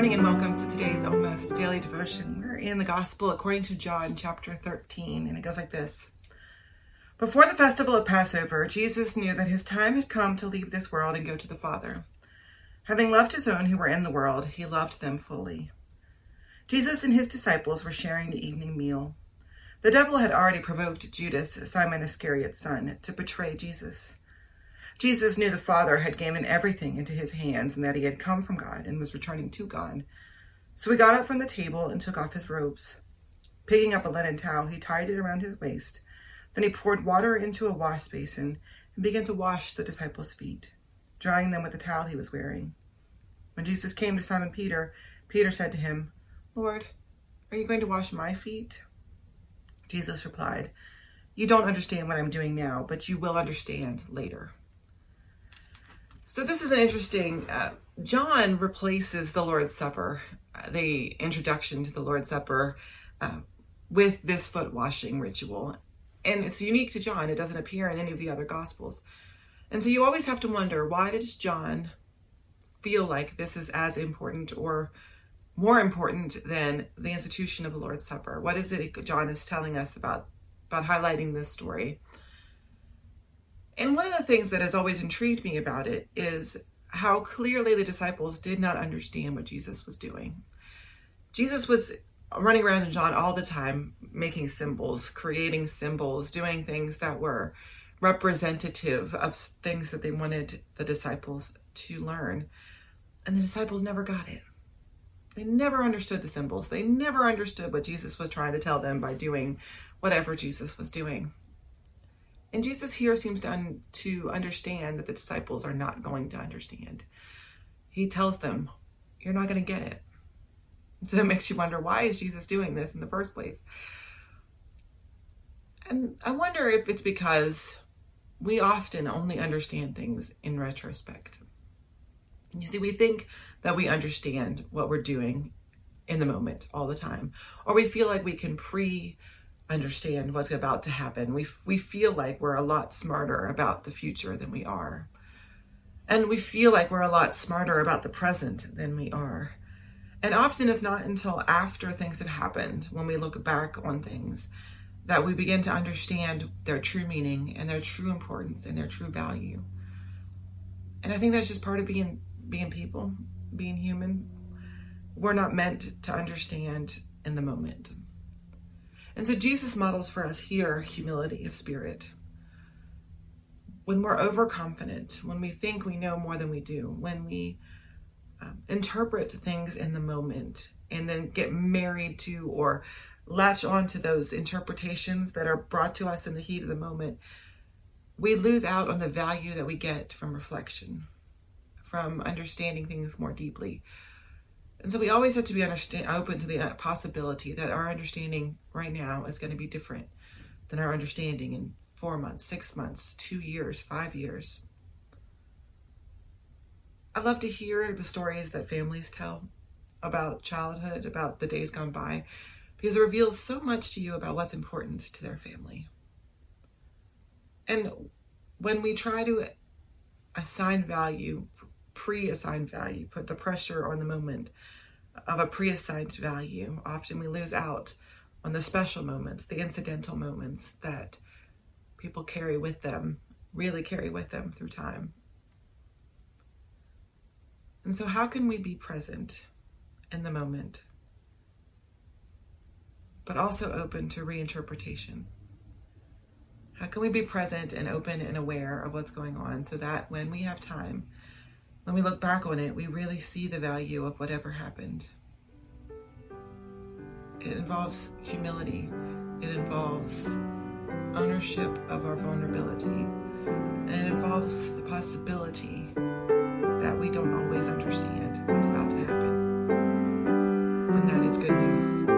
morning and welcome to today's almost daily devotion. We're in the Gospel according to John chapter 13, and it goes like this Before the festival of Passover, Jesus knew that his time had come to leave this world and go to the Father. Having loved his own who were in the world, he loved them fully. Jesus and his disciples were sharing the evening meal. The devil had already provoked Judas, Simon Iscariot's son, to betray Jesus. Jesus knew the Father had given everything into his hands and that he had come from God and was returning to God. So he got up from the table and took off his robes. Picking up a linen towel, he tied it around his waist. Then he poured water into a wash basin and began to wash the disciples' feet, drying them with the towel he was wearing. When Jesus came to Simon Peter, Peter said to him, Lord, are you going to wash my feet? Jesus replied, You don't understand what I'm doing now, but you will understand later. So this is an interesting. Uh, John replaces the Lord's Supper, uh, the introduction to the Lord's Supper, uh, with this foot washing ritual, and it's unique to John. It doesn't appear in any of the other Gospels, and so you always have to wonder why does John feel like this is as important or more important than the institution of the Lord's Supper? What is it John is telling us about about highlighting this story? And one of the things that has always intrigued me about it is how clearly the disciples did not understand what Jesus was doing. Jesus was running around in John all the time, making symbols, creating symbols, doing things that were representative of things that they wanted the disciples to learn. And the disciples never got it. They never understood the symbols. They never understood what Jesus was trying to tell them by doing whatever Jesus was doing. And Jesus here seems to, un- to understand that the disciples are not going to understand. He tells them, You're not going to get it. So it makes you wonder why is Jesus doing this in the first place? And I wonder if it's because we often only understand things in retrospect. You see, we think that we understand what we're doing in the moment all the time, or we feel like we can pre understand what's about to happen. We, we feel like we're a lot smarter about the future than we are. And we feel like we're a lot smarter about the present than we are. And often it's not until after things have happened, when we look back on things, that we begin to understand their true meaning and their true importance and their true value. And I think that's just part of being being people, being human. We're not meant to understand in the moment. And so Jesus models for us here humility of spirit. When we're overconfident, when we think we know more than we do, when we um, interpret things in the moment and then get married to or latch on to those interpretations that are brought to us in the heat of the moment, we lose out on the value that we get from reflection, from understanding things more deeply, and so we always have to be understand, open to the uh, possibility that our understanding right now is going to be different than our understanding in four months, six months, two years, five years. I love to hear the stories that families tell about childhood, about the days gone by, because it reveals so much to you about what's important to their family. And when we try to assign value pre-assigned value, put the pressure on the moment of a pre-assigned value. Often we lose out on the special moments, the incidental moments that people carry with them, really carry with them through time. And so, how can we be present in the moment, but also open to reinterpretation? How can we be present and open and aware of what's going on so that when we have time, when we look back on it, we really see the value of whatever happened. It involves humility, it involves ownership of our vulnerability, and it involves the possibility that we don't always understand what's about to happen. And that is good news.